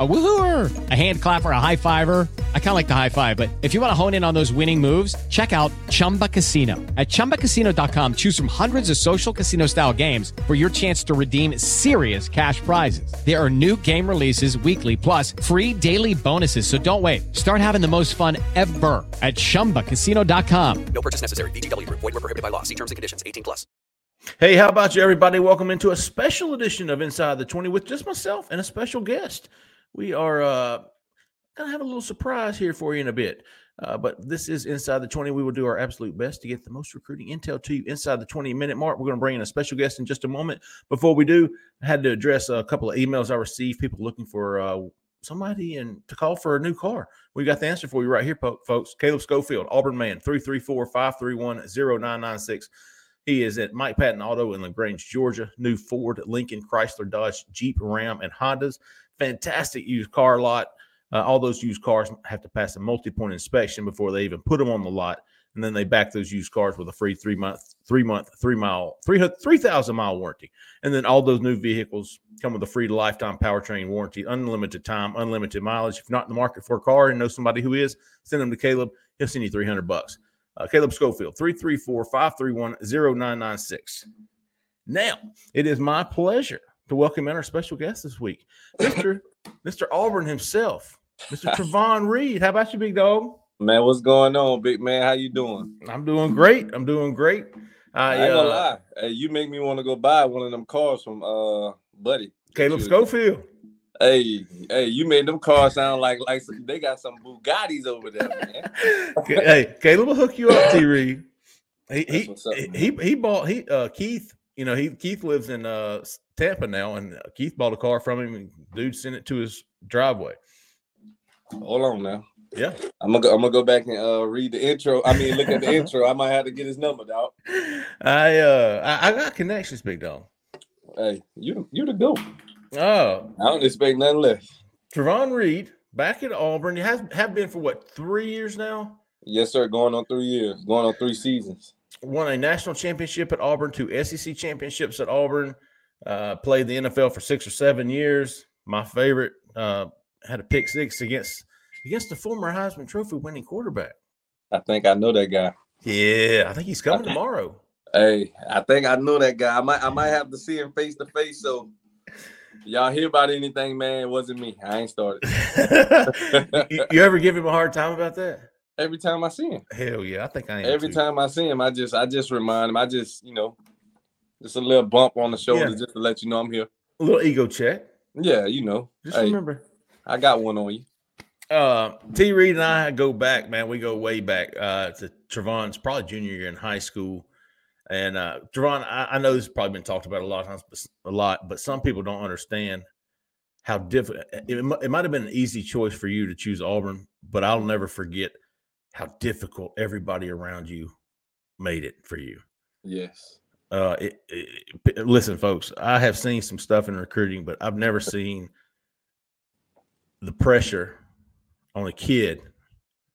A woohooer, a hand clapper, a high fiver. I kind of like the high five, but if you want to hone in on those winning moves, check out Chumba Casino. At ChumbaCasino.com, choose from hundreds of social casino style games for your chance to redeem serious cash prizes. There are new game releases weekly, plus free daily bonuses. So don't wait. Start having the most fun ever at ChumbaCasino.com. No purchase necessary. VGW Group. Void were prohibited by law. See terms and conditions. 18 plus. Hey, how about you, everybody? Welcome into a special edition of Inside the 20 with just myself and a special guest. We are uh, to have a little surprise here for you in a bit. Uh, but this is Inside the 20. We will do our absolute best to get the most recruiting intel to you inside the 20 minute mark. We're going to bring in a special guest in just a moment. Before we do, I had to address a couple of emails I received, people looking for uh, somebody and to call for a new car. We got the answer for you right here, folks. Caleb Schofield, Auburn man, 334 531 0996. He is at Mike Patton Auto in LaGrange, Georgia. New Ford, Lincoln, Chrysler, Dodge, Jeep, Ram, and Hondas. Fantastic used car lot. Uh, all those used cars have to pass a multi-point inspection before they even put them on the lot, and then they back those used cars with a free three month, three month, three mile, three three thousand mile warranty. And then all those new vehicles come with a free lifetime powertrain warranty, unlimited time, unlimited mileage. If you're not in the market for a car and know somebody who is, send them to Caleb. He'll send you three hundred bucks. Uh, Caleb Schofield, 334 531 0996. Now, it is my pleasure to welcome in our special guest this week, Mr. Mr. Auburn himself, Mr. Trovon Reed. How about you, big dog? Man, what's going on, big man? How you doing? I'm doing great. I'm doing great. I, I ain't gonna uh, lie. Hey, you make me want to go buy one of them cars from uh Buddy. Caleb Schofield. Hey, hey, you made them cars sound like like some- they got some Bugattis over there, man. hey, Caleb will hook you up, T. Reed. He he, up, he he he bought he uh Keith. You know he Keith lives in uh Tampa now, and uh, Keith bought a car from him. And dude sent it to his driveway. Hold on now. Yeah. I'm gonna go, I'm gonna go back and uh read the intro. I mean, look at the intro. I might have to get his number, dog. I uh I, I got connections, big dog. Hey, you you the goat. Oh, I don't expect nothing less. Trovon Reed back at Auburn. You have have been for what three years now. Yes, sir. Going on three years, going on three seasons. Won a national championship at Auburn, two SEC championships at Auburn. Uh, played the NFL for six or seven years. My favorite uh, had a pick six against against the former Heisman Trophy winning quarterback. I think I know that guy. Yeah, I think he's coming tomorrow. Hey, I think I know that guy. I might I might have to see him face to face. So y'all hear about anything, man? It wasn't me. I ain't started. you, you ever give him a hard time about that? Every time I see him. Hell yeah, I think I. Every too. time I see him, I just I just remind him. I just, you know, just a little bump on the shoulder Yeah. just to let you know I'm here. a little ego check. Yeah, you know. Just Hey, remember, I got one on you. Uh, T. Reed and I go back, man. We go way back uh, to Trovon's probably junior year in high school. And uh, Trovon, I, I know this has probably been talked about a lot of times, but a lot, but some people don't understand how difficult it, it might have been an easy choice for you to choose Auburn, but I'll never forget how difficult everybody around you made it for you. Yes. Uh, it, it, listen, folks, I have seen some stuff in recruiting, but I've never seen the pressure on a kid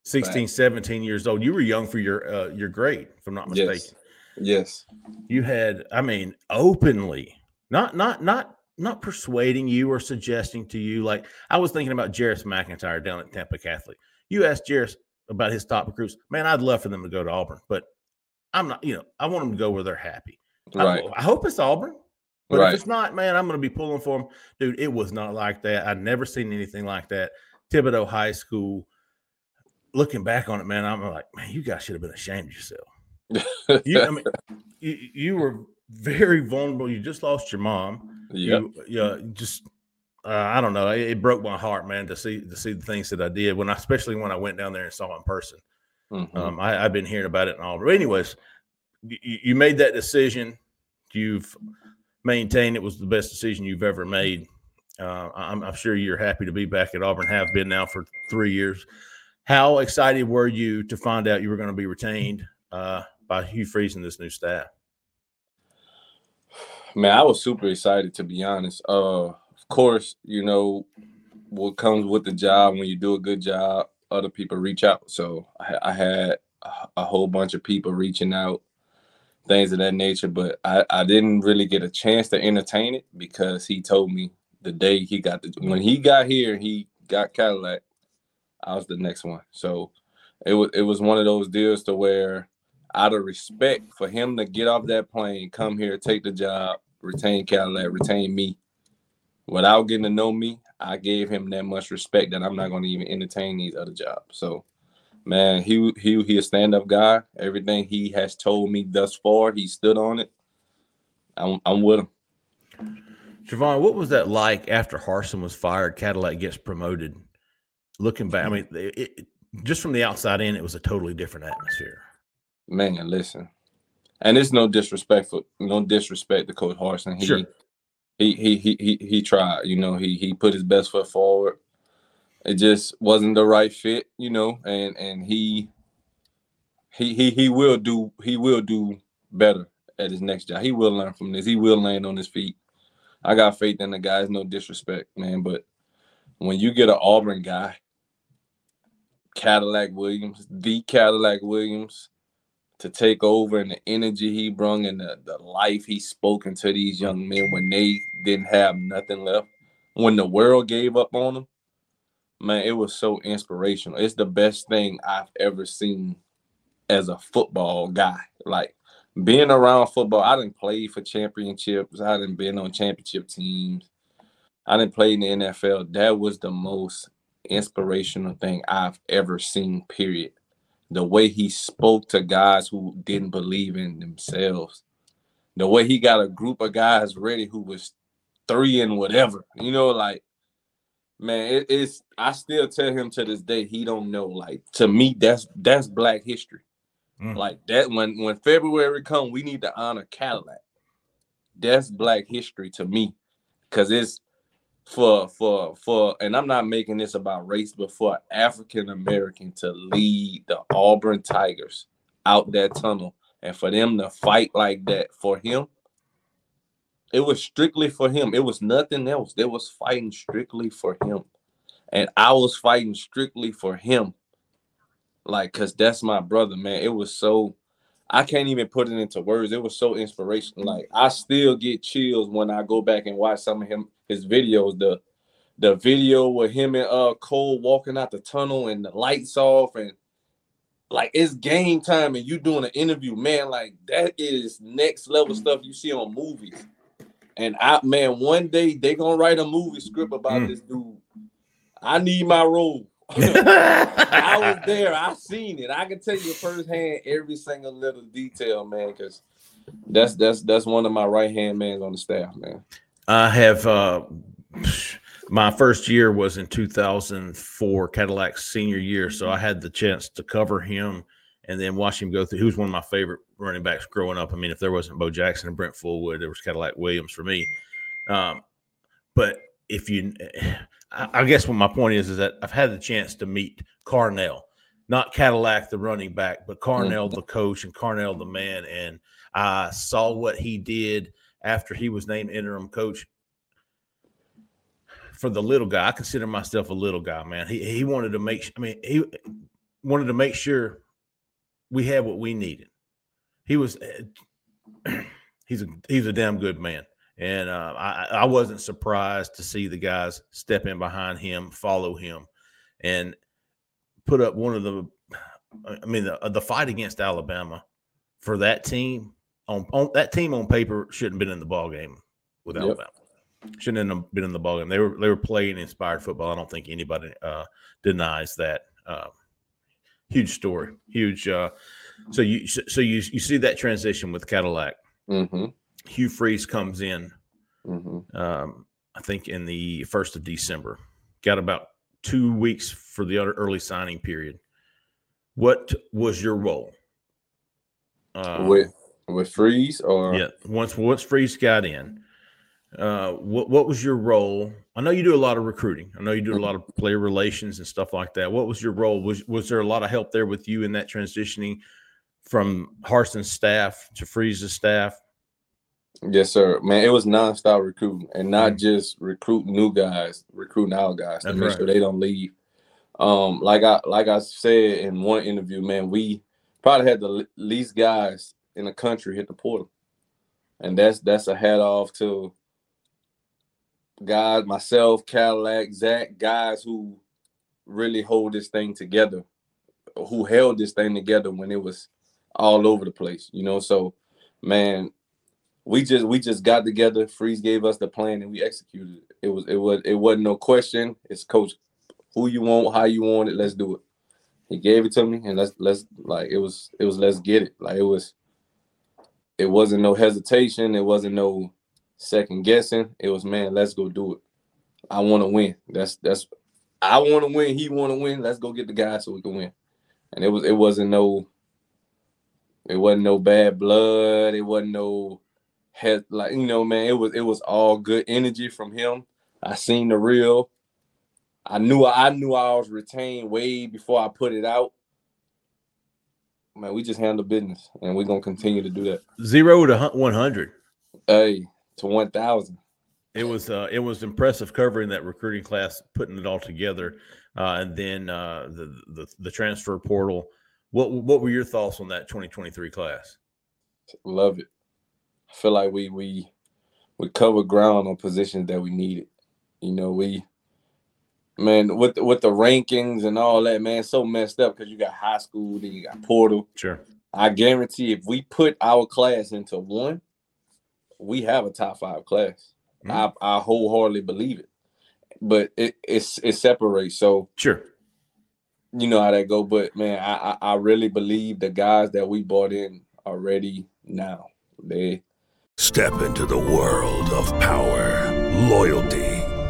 16 17 years old. You were young for your uh, your grade if i'm not mistaken. Yes. Yes. you had i mean openly not not not not persuading you or suggesting to you like i was thinking about Jarris mcintyre down at tampa catholic. You asked Jarris about his top recruits. Man i'd love for them to go to auburn but i'm not you know i want them to go where they're happy Right. I, hope it's auburn but Right. if it's not man i'm going to be pulling for them dude it was not like that i'd never seen anything like that thibodaux high school looking back on it man i'm like man you guys should have been ashamed of yourself you, I mean, you, you were very vulnerable. You just lost your mom. Yep. You, yeah, just uh, I don't know. It, it broke my heart, man, to see to see the things that I did when I, especially when I went down there and saw in person. Mhm. Um, I, I've been hearing about it and all. But anyways, you, you made that decision. You've maintained it was the best decision you've ever made. Uh, I'm, I'm sure you're happy to be back at Auburn. Have been now for three years. How excited were you to find out you were going to be retained uh, by Hugh Freeze and this new staff? Man, I was super excited to be honest. Uh, of course, you know what comes with the job when you do a good job. Other people reach out, so I, I had a- a whole bunch of people reaching out, things of that nature. But I, I didn't really get a chance to entertain it because he told me the day he got the when he got here, he got Cadillac. I was the next one. So it was it was one of those deals to where out of respect for him to get off that plane, come here, take the job, retain Cadillac, retain me, without getting to know me, I gave him that much respect that I'm not going to even entertain these other jobs. So, man, he he he a stand up guy. Everything he has told me thus far, he stood on it. I'm I'm with him. Javon, what was that like after Harsin was fired? Cadillac gets promoted. Looking back, I mean, it, it, just from the outside in, it was a totally different atmosphere. Man, listen, and it's no disrespectful, no disrespect to Coach Harsin. He, Sure. he, he, he, he, he tried. You know, he he put his best foot forward. It just wasn't the right fit. You know, and and he, he, he, he will do. He will do better at his next job. He will learn from this. He will land on his feet. I got faith in the guys. No disrespect, man, but when you get an Auburn guy, Cadillac Williams, the Cadillac Williams, to take over and the energy he brung and the, the life he spoke into these young men when they didn't have nothing left, when the world gave up on them, man, it was so inspirational. It's the best thing I've ever seen as a football guy. Like being around football, I didn't play for championships. I didn't been on championship teams. I didn't play in the NFL. That was the most inspirational thing I've ever seen, period. The way he spoke to guys who didn't believe in themselves. The way he got a group of guys ready who was three and whatever. You know, like man, it, it's I still tell him to this day he don't know. Like to me, that's that's black history. Mm. Like that when when February come, we need to honor Cadillac. That's black history to me. Cause it's for for for and I'm not making this about race, but for African American to lead the Auburn Tigers out that tunnel and for them to fight like that for him, it was strictly for him. It was nothing else. They was fighting strictly for him. And I was fighting strictly for him. Like, cause that's my brother, man. It was so I can't even put it into words. It was so inspirational. Like I still get chills when I go back and watch some of him his videos. The the video with him and uh Cole walking out the tunnel and the lights off and like it's game time and you doing an interview, man. Like that is next level stuff you see on movies. And I man, one day they gonna write a movie script about Mm. this dude. I need my role. I was there. I seen it. I can tell you firsthand every single little detail, man. Because that's that's that's one of my right hand mans on the staff, man. I have uh my first year was in 2004, Cadillac's senior year, so I had the chance to cover him and then watch him go through. He was one of my favorite running backs growing up. I mean, if there wasn't Bo Jackson and Brent Fullwood, there was Cadillac Williams for me. Um, but if you, I I guess what my point is is that I've had the chance to meet Carnell, not Cadillac the running back, but Carnell the coach and Carnell the man, and I saw what he did after he was named interim coach for the little guy. I consider myself a little guy, man. He he wanted to make I mean, he wanted to make sure we had what we needed. He was he's a he's a damn good man. And uh, I, I wasn't surprised to see the guys step in behind him, follow him, and put up one of the. I mean, the, the fight against Alabama for that team on, on that team on paper shouldn't have been in the ball game with Yep. Alabama. Shouldn't have been in the ball game. They were they were playing inspired football. I don't think anybody uh, denies that. Uh, huge story, huge. Uh, so you so you you see that transition with Cadillac. Mm-hmm. Hugh Freeze comes in, Mm-hmm. um, I think, in the first of December. Got about two weeks for the other early signing period. What was your role? Uh, with with freeze or yeah, once once Freeze got in, uh, what what was your role? I know you do a lot of recruiting. I know you do a lot of player relations and stuff like that. What was your role? Was was there a lot of help there with you in that transitioning from Harsin's staff to Freeze's staff? Yes, sir. Man, it was nonstop recruiting and not Mhm. just recruit new guys, recruiting our guys to That's make right. sure they don't leave. Um, like I like I said in one interview, man, we probably had the least guys in the country hit the portal, and that's that's a hat off to guys, myself, Cadillac, Zach, guys who really hold this thing together, who held this thing together when it was all over the place, you know. So, man, we just we just got together. Freeze gave us the plan and we executed it. It was it was it wasn't no question. It's coach, who you want, how you want it. Let's do it. He gave it to me, and let's let's like it was it was let's get it. Like it was. It wasn't no hesitation. It wasn't no second guessing. It was man, let's go do it. I want to win. That's that's I want to win. He want to win. Let's go get the guy so we can win. And it was it wasn't no it wasn't no bad blood. It wasn't no head like you know, man. It was it was all good energy from him. I seen the real. I knew I knew I was retained way before I put it out. Man, we just handle business, and we're gonna continue to do that. Zero to one hundred. Hey, to one thousand. It was uh, it was impressive covering that recruiting class, putting it all together, uh, and then uh, the, the the transfer portal. What what were your thoughts on that 2023 class? Love it. I feel like we we we covered ground on positions that we needed. You know, we man with with the rankings and all that, man, so messed up because you got high school, then you got portal. Sure. I guarantee if we put our class into one, we have a top five class. Mm. I, I wholeheartedly believe it. But it it's it separates. So Sure. you know how that go. But man, I, I I really believe the guys that we bought in are ready now. They Step into the world of power, loyalty,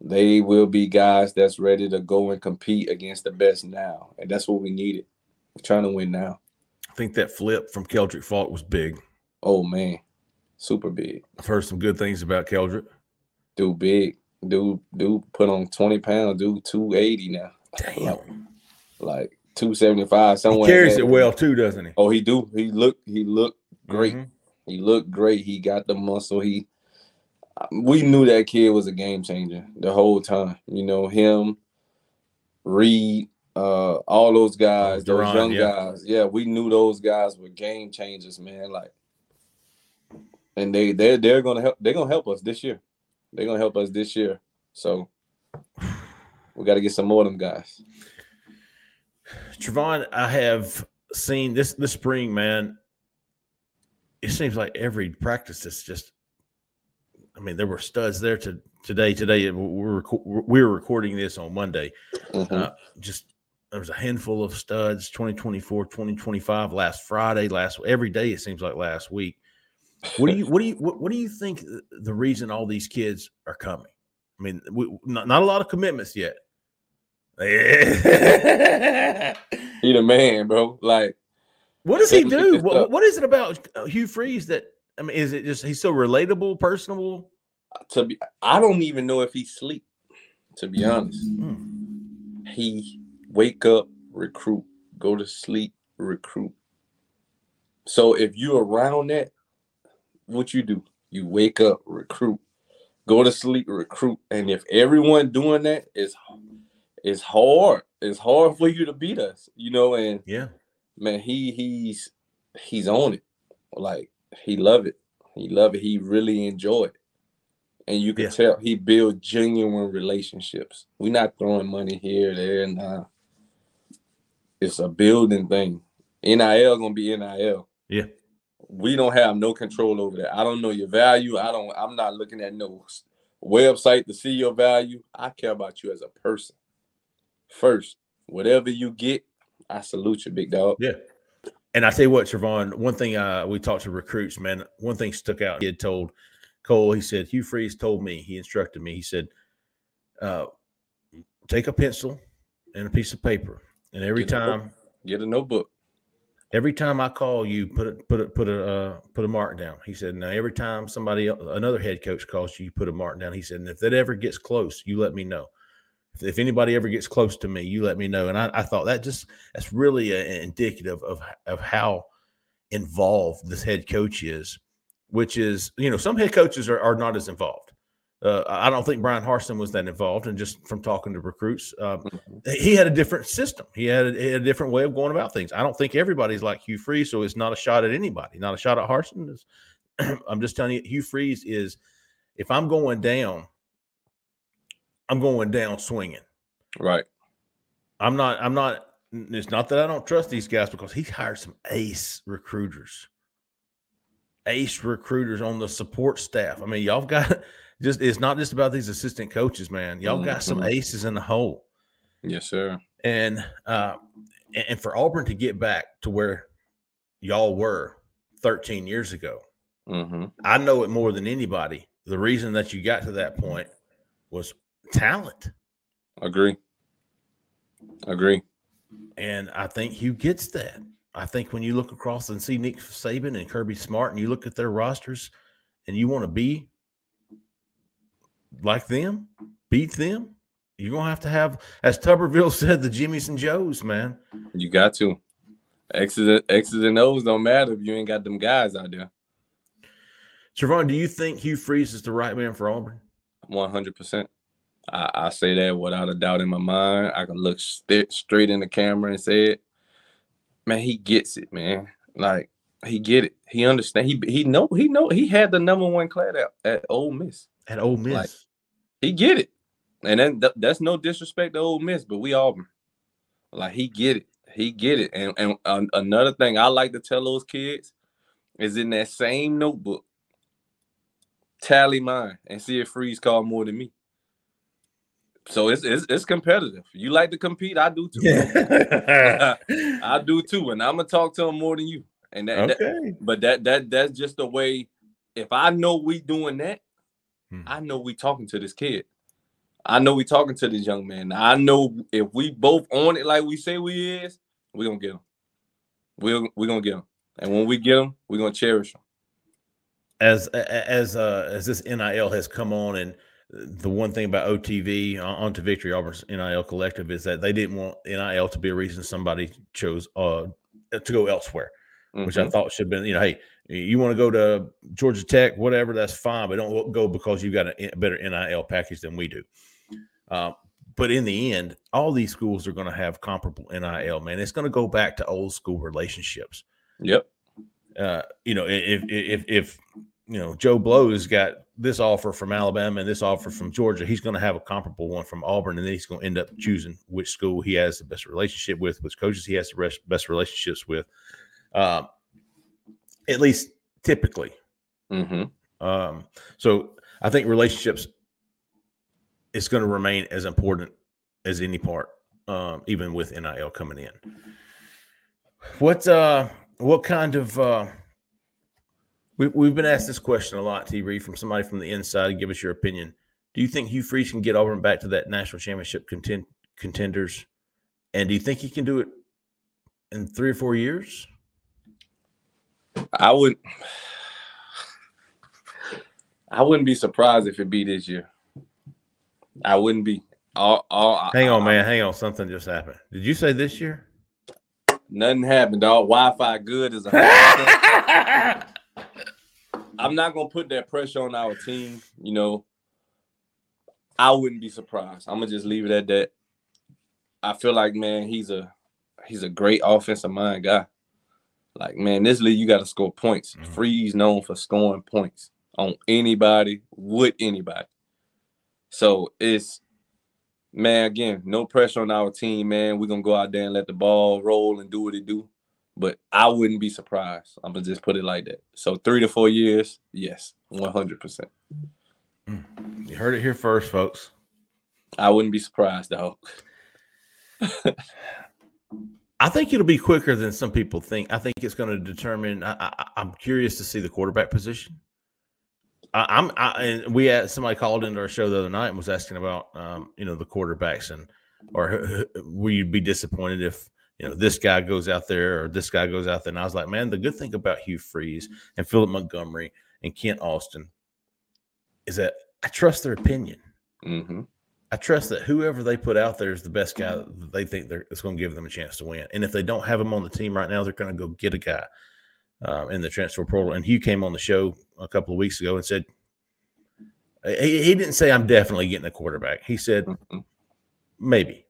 They will be guys that's ready to go and compete against the best now. And that's what we needed. We're trying to win now. I think that flip from Keldric Faulk was big. Oh man. Super big. I've heard some good things about Keldric. Dude big. Dude, dude put on 20 pounds, dude 280 now. Damn. Like 275 He somewhere. carries it well too, doesn't he? Oh, he do. He look. He looked great. Mhm. He looked great. He got the muscle. He. We knew that kid was a game changer the whole time. You know him, Reed, uh, all those guys, those young yeah. guys. Yeah, we knew those guys were game changers, man. Like, and they they they're gonna help. They're gonna help us this year. They're gonna help us this year. So we got to get some more of them guys. Trovon, I have seen this this spring, man. It seems like every practice is just. I mean, there were studs there to today. Today we're we're recording this on Monday. Mhm. Uh, just there was a handful of studs 2024 2025 last friday last every day it seems like last week what do you what do you what, what do you think the reason all these kids are coming i mean we, not, not a lot of commitments yet He the man, bro. Like. what does he Let me get do what, what is it about uh, hugh freeze that i mean is it just he's so relatable personable to be I don't even know if he sleep, to be honest. Hmm. He wake up, recruit, go to sleep, recruit. So if you're around that, what you do? You wake up, recruit, go to sleep, recruit. And if everyone doing that is it's hard. It's hard for you to beat us, you know, and yeah man, he he's he's on it. Like he love it. He love it. He really enjoy it. And you can Yeah. tell he build genuine relationships. We're not throwing money here, there, nah. It's a building thing. NIL gonna be NIL. Yeah. We don't have no control over that. I don't know your value. I don't, I'm not looking at no website to see your value. I care about you as a person. First, whatever you get, I salute you, big dog. Yeah. And I tell you what, Trovon, one thing uh, we talked to recruits, man, one thing stuck out. He had told Cole, he said, Hugh Freeze told me, he instructed me, he said, uh, take a pencil and a piece of paper. And every Get a time, Get a notebook. Every time I call you, put a put a put a uh, put a mark down. He said, now every time somebody el- another head coach calls you, you put a mark down. He said, and if that ever gets close, you let me know. If, anybody ever gets close to me, you let me know. And I, I thought that just that's really a, indicative of of how involved this head coach is, which is you know some head coaches are, are not as involved. Uh, I don't think Bryan Harsin was that involved, and just from talking to recruits, um, he had a different system. He had, a, he had a different way of going about things. I don't think everybody's like Hugh Freeze, so it's not a shot at anybody, not a shot at Harsin. I'm just telling you, Hugh Freeze is if I'm going down, I'm going down swinging. Right. I'm not. I'm not. It's not that I don't trust these guys because he's hired some ace recruiters, ace recruiters on the support staff. I mean, y'all got just. It's not just about these assistant coaches, man. Y'all got some Mhm. aces in the hole, Yes, sir. and uh, and and for Auburn to get back to where y'all were 13 years ago, Mm-hmm. I know it more than anybody. The reason that you got to that point was talent. Agree. Agree. And I think Hugh gets that. I think when you look across and see Nick Saban and Kirby Smart and you look at their rosters and you want to be like them, beat them, you're going to have to have, as Tuberville said, the Jimmys and Joes, man. You got to. X's, X's and O's don't matter if you ain't got them guys out there. Trovon, do you think Hugh Freeze is the right man for Auburn? One hundred percent. I I say that without a doubt in my mind. I can look st- straight in the camera and say it. Man, he gets it, man. Like he get it. He understand. He he know. He know. He had the number one class at, at Ole Miss. At Ole Miss. Like- He get it. And then th- that's no disrespect to Ole Miss, but we Auburn. Like he get it. He get it. And and um, another thing I like to tell those kids is in that same notebook, tally mine and see if Freeze called more than me. So it's it's, it's competitive. You like to compete, I do too. yeah. I do too, and I'm gonna talk to him more than you. And that, that- okay. but that that that's just the way. If I know we doing that, Hmm. I know we talking to this kid. I know we talking to this young man. I know if we both on it like we say we is, we gonna get him. We're we gonna get him, and when we get him, we gonna cherish him. as as uh as this NIL has come on and the one thing about OTV on on to Victory Auburn's NIL collective is that they didn't want NIL to be a reason somebody chose uh to go elsewhere, which I Mhm. thought should have been, you know, hey, you want to go to Georgia Tech, whatever, that's fine, but don't go because you've got a better NIL package than we do. Uh, but in the end, all these schools are going to have comparable NIL, man. It's going to go back to old school relationships Yep. uh, you know, if if if you know Joe Blow's got this offer from Alabama and this offer from Georgia, he's going to have a comparable one from Auburn, and then he's going to end up choosing which school he has the best relationship with, which coaches he has the rest, best relationships with. Um, at least typically. hmm Um, so I think relationships is going to remain as important as any part, um, even with NIL coming in. What uh, what kind of uh, we, we've been asked this question a lot, T. Reed, from somebody from the inside. Give us your opinion. Do you think Hugh Freeze can get Auburn back to that national championship content, contenders? And do you think he can do it in three or four years? I would. I wouldn't be surprised if it be this year. I wouldn't be. All, all, Hang on, I- man. Hang on. Something just happened. Did you say this year? Nothing happened, dog. Wi-Fi good as a. I'm not gonna put that pressure on our team. You know, I wouldn't be surprised. I'm gonna just leave it at that. I feel like, man, he's a he's a great offensive mind guy. Like, man, this league you got to score points. Mhm. Freeze known for scoring points on anybody with anybody. So it's man, again, no pressure on our team, man. We're gonna go out there and let the ball roll and do what it do. But I wouldn't be surprised. I'm gonna just put it like that. So three to four years, yes, one hundred percent. You heard it here first, folks. I wouldn't be surprised, dog. I think it'll be quicker than some people think. I think it's going to determine. I, I'm curious to see the quarterback position. I, I'm, I, and we had somebody called into our show the other night and was asking about, um, you know, the quarterbacks and, or will you be disappointed if you know, this guy goes out there or this guy goes out there. And I was like, man, the good thing about Hugh Freeze and Philip Montgomery and Kent Austin is that I trust their opinion. Mm-hmm. I trust that whoever they put out there is the best guy that they think they're, it's going to give them a chance to win. And if they don't have him on the team right now, they're going to go get a guy uh, in the transfer portal. And Hugh came on the show a couple of weeks ago and said, he, he didn't say, I'm definitely getting a quarterback. He said, Mhm. maybe.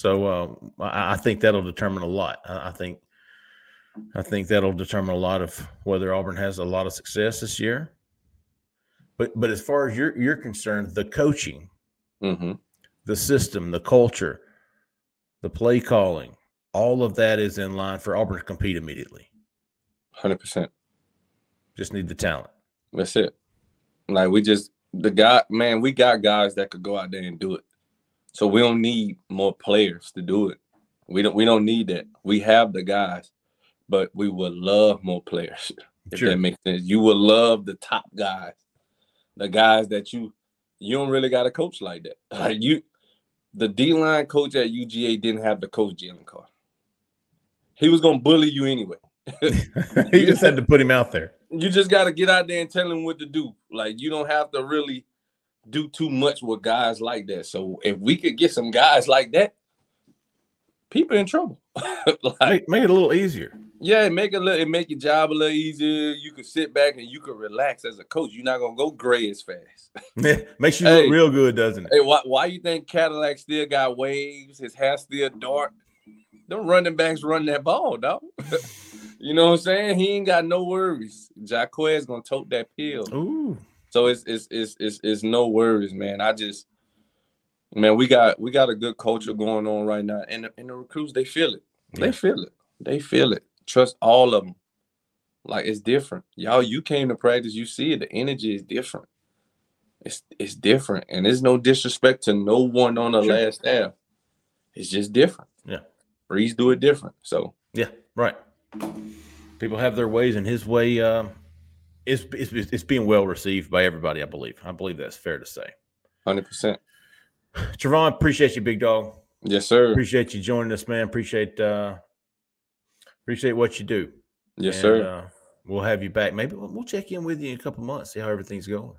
So uh, I, I think that'll determine a lot. I, I think I think that'll determine a lot of whether Auburn has a lot of success this year. But but as far as you're you're concerned, the coaching, Mm-hmm. the system, the culture, the play calling, all of that is in line for Auburn to compete immediately. Hundred percent. Just need the talent. That's it. Like we just the guy, man, we got guys that could go out there and do it. So we don't need more players to do it. We don't we don't need that. We have the guys, but we would love more players. If Sure. that makes sense. You would love the top guys. The guys that you you don't really got a coach like that. Like you the D line coach at UGA didn't have the coach Jalen Carr. He was gonna bully you anyway. he just had to put him out there. you just got to get out there and tell him what to do. Like you don't have to really do too much with guys like that. So if we could get some guys like that, people in trouble. like Make, make it a little easier. yeah, make it little, it make your job a little easier. You can sit back and you can relax as a coach. You're not gonna go gray as fast. Makes you Hey. look real good, doesn't it? Hey, why why you think Cadillac still got waves? His hair still dark. Them running backs run that ball, dog. you know what I'm saying? He ain't got no worries. Jarquez gonna tote that pill. Ooh. So it's it's it's it's, it's no worries, man. I just man, we got we got a good culture going on right now, and the, and the recruits they feel it. Yeah. They feel it. They feel it. Trust all of them. Like it's different, y'all. You came to practice, you see it. The energy is different. It's it's different, and there's no disrespect to no one on the Sure. last staff. It's just different. Yeah. Freeze do it different. So Yeah, right. People have their ways, and his way um, is it's, it's being well received by everybody. I believe. I believe that's fair to say. hundred percent. Trovon, appreciate you, big dog. Yes, sir. Appreciate you joining us, man. Appreciate uh, appreciate what you do. Yes, And, sir. Uh, we'll have you back. Maybe we'll, we'll check in with you in a couple months, see how everything's going.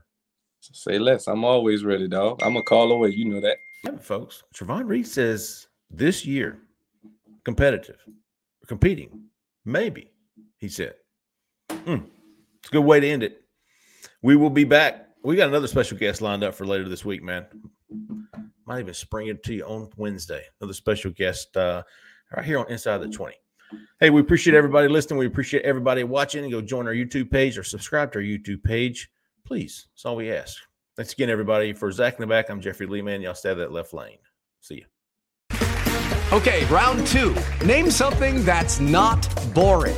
Say less. I'm always ready, dog. I'm a call away. You know that. Yeah, folks. Trovon Reed says this year, competitive, competing, maybe. He said, Hmm, it's a good way to end it. We will be back. We got another special guest lined up for later this week, man. Might even spring it to you on Wednesday. Another special guest uh, right here on Inside the 20. Hey, we appreciate everybody listening. We appreciate everybody watching. Go join our YouTube page or subscribe to our YouTube page. Please. That's all we ask. Thanks again, everybody. For Zach in the back, I'm Jeffrey Lehman. Y'all stay that left lane. See you. Okay, round two. Name something that's not boring.